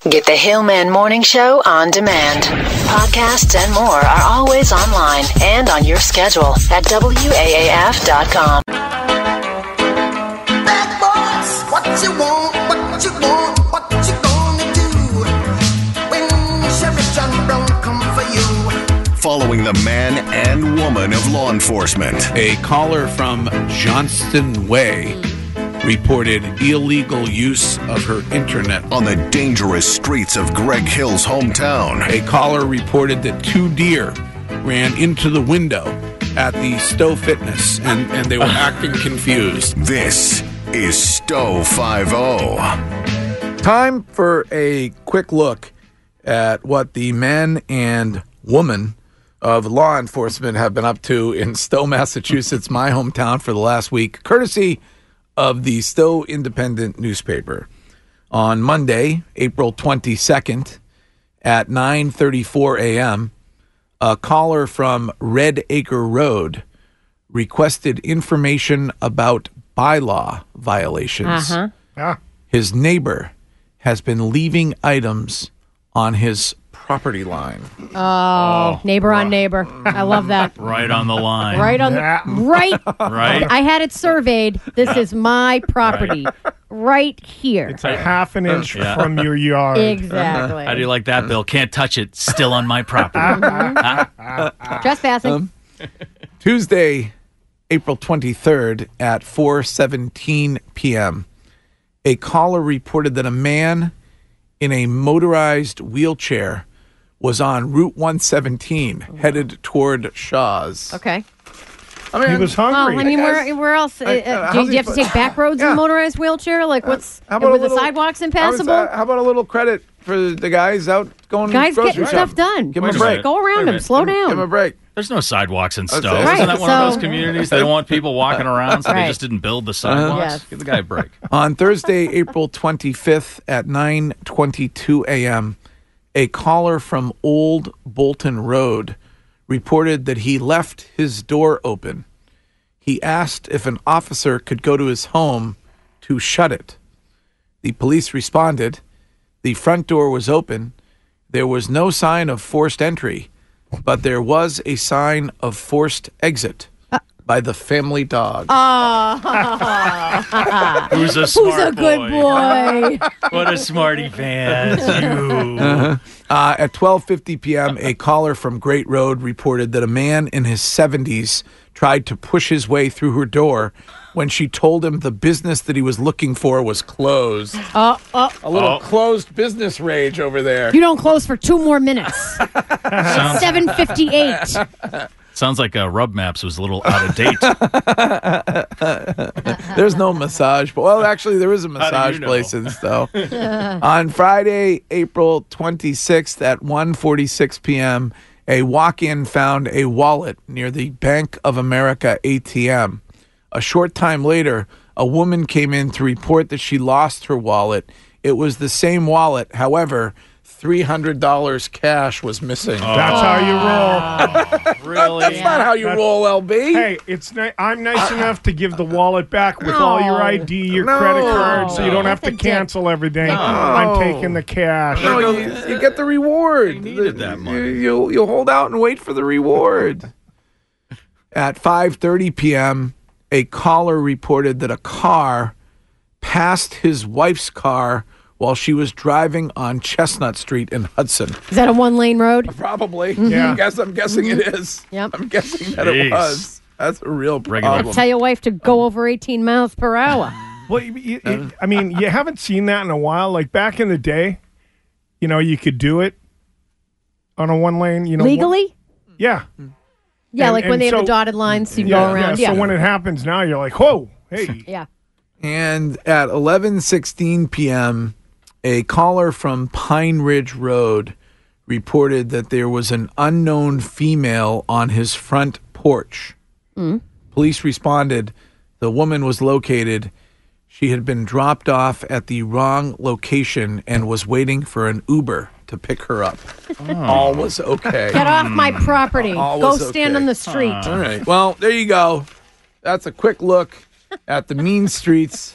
Get the Hillman Morning Show on demand. Podcasts and more are always online and on your schedule at WAAF.com. Bad boys, what you want, what you want, what you gonna do when Sheriff John Brown come for you? Following the man and woman of law enforcement. A caller from Johnston Way reported illegal use of her internet. On the dangerous streets of Greg Hill's hometown. A caller reported that two deer ran into the window at the Stow Fitness and, and they were acting confused. This is Stow 50. Time for a quick look at what the men and woman of law enforcement have been up to in Stow, Massachusetts, my hometown, for the last week, courtesy of the Stow Independent newspaper. On Monday, April 22nd, at 9:34 a.m., a caller from Red Acre Road requested information about bylaw violations. Uh-huh. His neighbor has been leaving items on his property line. Oh, oh. neighbor on neighbor. I love that. Right on the line. Right on the right. Right. I had it surveyed. This is my property. Right here. It's a half an inch Yeah. from your yard. Exactly. How do you like that, Bill? Can't touch it. Still on my property. Mm-hmm. Huh? Trespassing. Um, Tuesday, April 23rd at 4:17 p.m. A caller reported that a man in a motorized wheelchair was on Route 117 headed toward Shaw's. okay. I mean, He was hungry. Well, hungry. I mean, where, where else? Uh, uh, uh, how's do, you have to take back roads in a motorized wheelchair? Like, what's how about a were the little- sidewalks I was, impassable? uh, how about a little credit for the guys out going Guys grocery getting shopping? stuff done. Give him a break. minute. Go around him. minute. Slow Give him a break. There's no sidewalks in That's Stow. it. Isn't Right, that one of those communities they don't want people walking around, so Right. they just didn't build the sidewalks? Yes. Give the guy a break. On Thursday, April 25th at 9:22 a.m., a caller from Old Bolton Road reported that he left his door open. He asked if an officer could go to his home to shut it. The police responded. The front door was open. There was no sign of forced entry, but there was a sign of forced exit by the family dog. Who's a Who's smart a good boy? What a smarty pants. You. Uh, at 12:50 p.m., a caller from Great Road reported that a man in his 70s tried to push his way through her door when she told him the business that he was looking for was closed. uh, uh, A little Oh. closed business rage over there. you don't close for two more minutes. Sounds, Seven fifty-eight. Sounds like uh, Rub Maps was a little out of date. There's no massage, but well, actually, there is a you massage know? place in Stow. On Friday, April 26th at 1:46 p.m., a walk-in found a wallet near the Bank of America ATM. A short time later, a woman came in to report that she lost her wallet. It was the same wallet, however, $300 cash was missing. Oh. That's how you roll. really? That's not how you roll, LB. Hey, it's ni- I'm nice enough to give the wallet back with all your ID, your No. credit card, so you don't have to cancel everything. I'm taking the cash. No, you, you get the reward. needed that money. You, you you hold out and wait for the reward. At 5:30 p.m., a caller reported that a car passed his wife's car while she was driving on Chestnut Street in Hudson. Is that a one-lane road? Probably. Yeah. I guess I'm guessing it is. Mm-hmm. Yep. I'm guessing that it was. That's a real Regular- problem. Tell your wife to go over 18 miles per hour. Well, you- you- it- I mean, you haven't seen that in a while. Like back in the day, you know, you could do it on a one lane. You know, one- Legally? yeah. Yeah, And- like when and they have so- the dotted lines, you yeah, go around. Yeah. So when it happens now, you're like, whoa, hey. yeah. And at 11:16 p.m., A caller from Pine Ridge Road reported that there was an unknown female on his front porch. Hmm. Police responded. The woman was located. She had been dropped off at the wrong location and was waiting for an Uber to pick her up. Oh. All was okay. Get off my hmm. property. All Go stand okay. on the street. All right. Well, there you go. That's a quick look at the mean streets